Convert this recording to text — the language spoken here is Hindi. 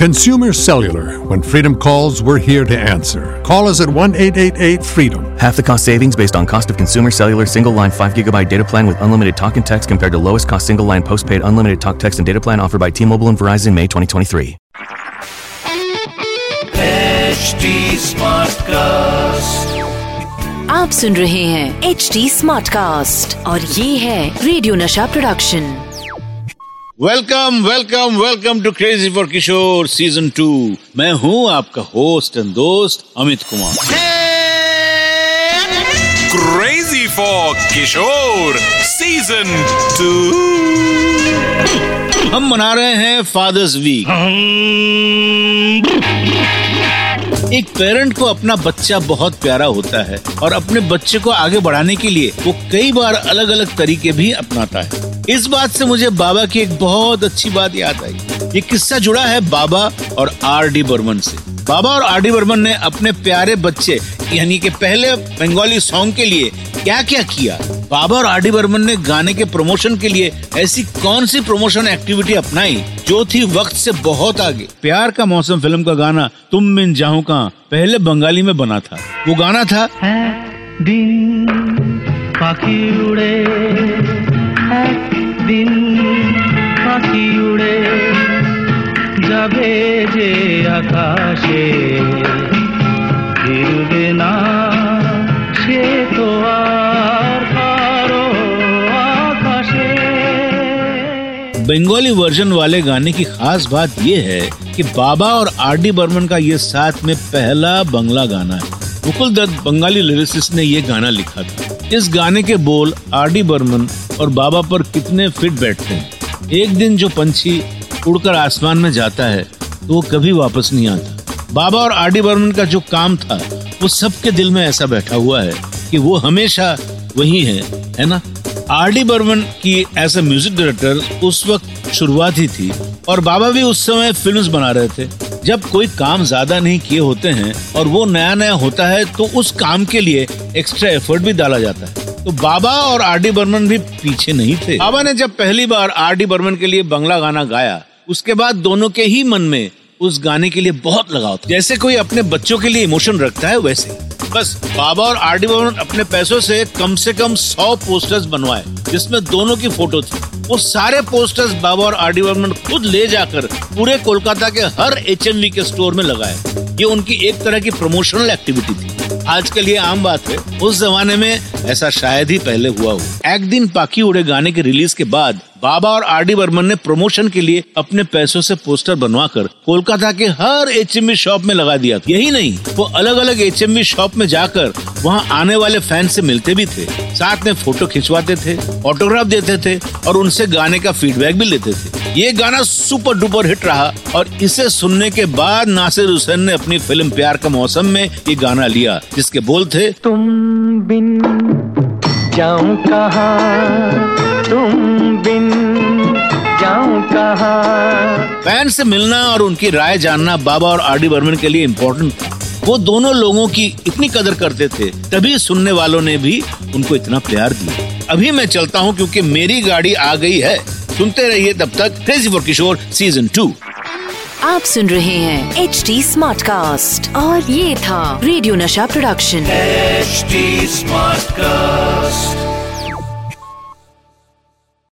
Consumer Cellular. When freedom calls, we're here to answer. Call us at 1 888 freedom. Half the cost savings based on cost of consumer cellular single line 5 gigabyte data plan with unlimited talk and text compared to lowest cost single line postpaid unlimited talk, text, and data plan offered by T Mobile and Verizon May 2023. HD Smartcast. आप सुन रहे हैं एच डी स्मार्ट कास्ट और ये है रेडियो नशा production welcome welcome welcome to crazy for Kishore season two मैं हूँ आपका होस्ट एंड दोस्त Amit Kumar. Crazy for Kishore Season 2. हम मना रहे हैं फादर्स वीक एक पेरेंट को अपना बच्चा बहुत प्यारा होता है और अपने बच्चे को आगे बढ़ाने के लिए वो कई बार अलग अलग तरीके भी अपनाता है। इस बात से मुझे बाबा की एक बहुत अच्छी बात याद आई। ये किस्सा जुड़ा है बाबा और आर डी बर्मन से। बाबा और आर डी बर्मन ने अपने प्यारे बच्चे, यानी के पहले बंगाली सॉन्ग के लिए क्या क्या? किया बाबा और आर डी बर्मन ने गाने के प्रमोशन के लिए ऐसी कौन सी प्रमोशन एक्टिविटी अपनाई जो थी वक्त से बहुत आगे? प्यार का मौसम फ़िल्म का गाना तुम मिन जाऊ का पहले बंगाली में बना था। वो गाना था दिन पाखी उड़े একদিন পাখি উড়ে যাবে যে আকাশে ফিরবে না সে তো আর কারো আকাশে बंगाली वर्जन वाले गाने की खास बात ये है कि बाबा और आर डी बर्मन का ये साथ में पहला बंगला गाना है मुकुल दत्त बंगाली लिरिसिस्ट ने ये गाना लिखा था इस गाने के बोल आर डी बर्मन और बाबा पर कितने फिट बैठते हैं। एक दिन जो पंछी उड़कर आसमान में जाता है तो वो कभी वापस नहीं आता। बाबा और आर डी बर्मन का जो काम था, वो सबके दिल में ऐसा बैठा हुआ है कि वो हमेशा वही है है ना? आर डी बर्मन की एज ए म्यूज़िक डायरेक्टर उस वक्त शुरुआत ही थी और बाबा भी उस समय फिल्म्स बना रहे थे। जब कोई काम ज़्यादा नहीं किए होते हैं और वो नया नया होता है तो उस काम के लिए एक्स्ट्रा एफर्ट भी डाला जाता है। तो बाबा और आर डी बर्मन भी पीछे नहीं थे। बाबा ने जब पहली बार आर डी बर्मन के लिए बंगला गाना गाया, उसके बाद दोनों के ही मन में उस गाने के लिए बहुत लगाव था। जैसे कोई अपने बच्चों के लिए इमोशन रखता है, वैसे। बस बाबा और आर डी बर्मन अपने पैसों से कम से कम सौ पोस्टर्स बनवाए, जिसमें दोनों की फ़ोटो थी। वो सारे पोस्टर्स बाबा और आर डी बर्मन खुद ले जाकर पूरे कोलकाता के हर एच के स्टोर में लगाए। ये उनकी एक तरह की प्रमोशनल एक्टिविटी थी। आजकल ये आम बात है। उस जमाने में ऐसा शायद ही पहले हुआ हो। एक दिन पाखी उड़े गाने के रिलीज़ के बाद बाबा और आर डी बर्मन ने प्रमोशन के लिए अपने पैसों से पोस्टर बनवाकर कोलकाता के हर एचएमवी शॉप में लगा दिया यही नहीं, वो अलग अलग एच शॉप में जाकर वहाँ आने वाले फ़ैन से मिलते भी थे। साथ में फ़ोटो खिंचवाते थे, ऑटोग्राफ देते थे और उनसे गाने का फीडबैक भी लेते थे। ये गाना सुपर डुपर हिट रहा और इसे सुनने के बाद नासिर हुसैन ने अपनी फ़िल्म प्यार का मौसम में ये गाना लिया जिसके बोल थे तुम बिन जाऊँ कहाँ? तुम बिन जाऊँ कहाँ? फ़ैन से मिलना और उनकी राय जानना बाबा और आर डी बर्मन के लिए इम्पोर्टेंट था। वो दोनों लोगों की इतनी कदर करते थे तभी सुनने वालों ने भी उनको इतना प्यार दिया। अभी मैं चलता हूँ क्योंकि मेरी गाड़ी आ गई है। सुनते रहिए तब तक crazy for Kishore season two आप सुन रहे हैं एच डी स्मार्ट कास्ट और ये था रेडियो नशा प्रोडक्शन एच स्मार्ट Smartcast.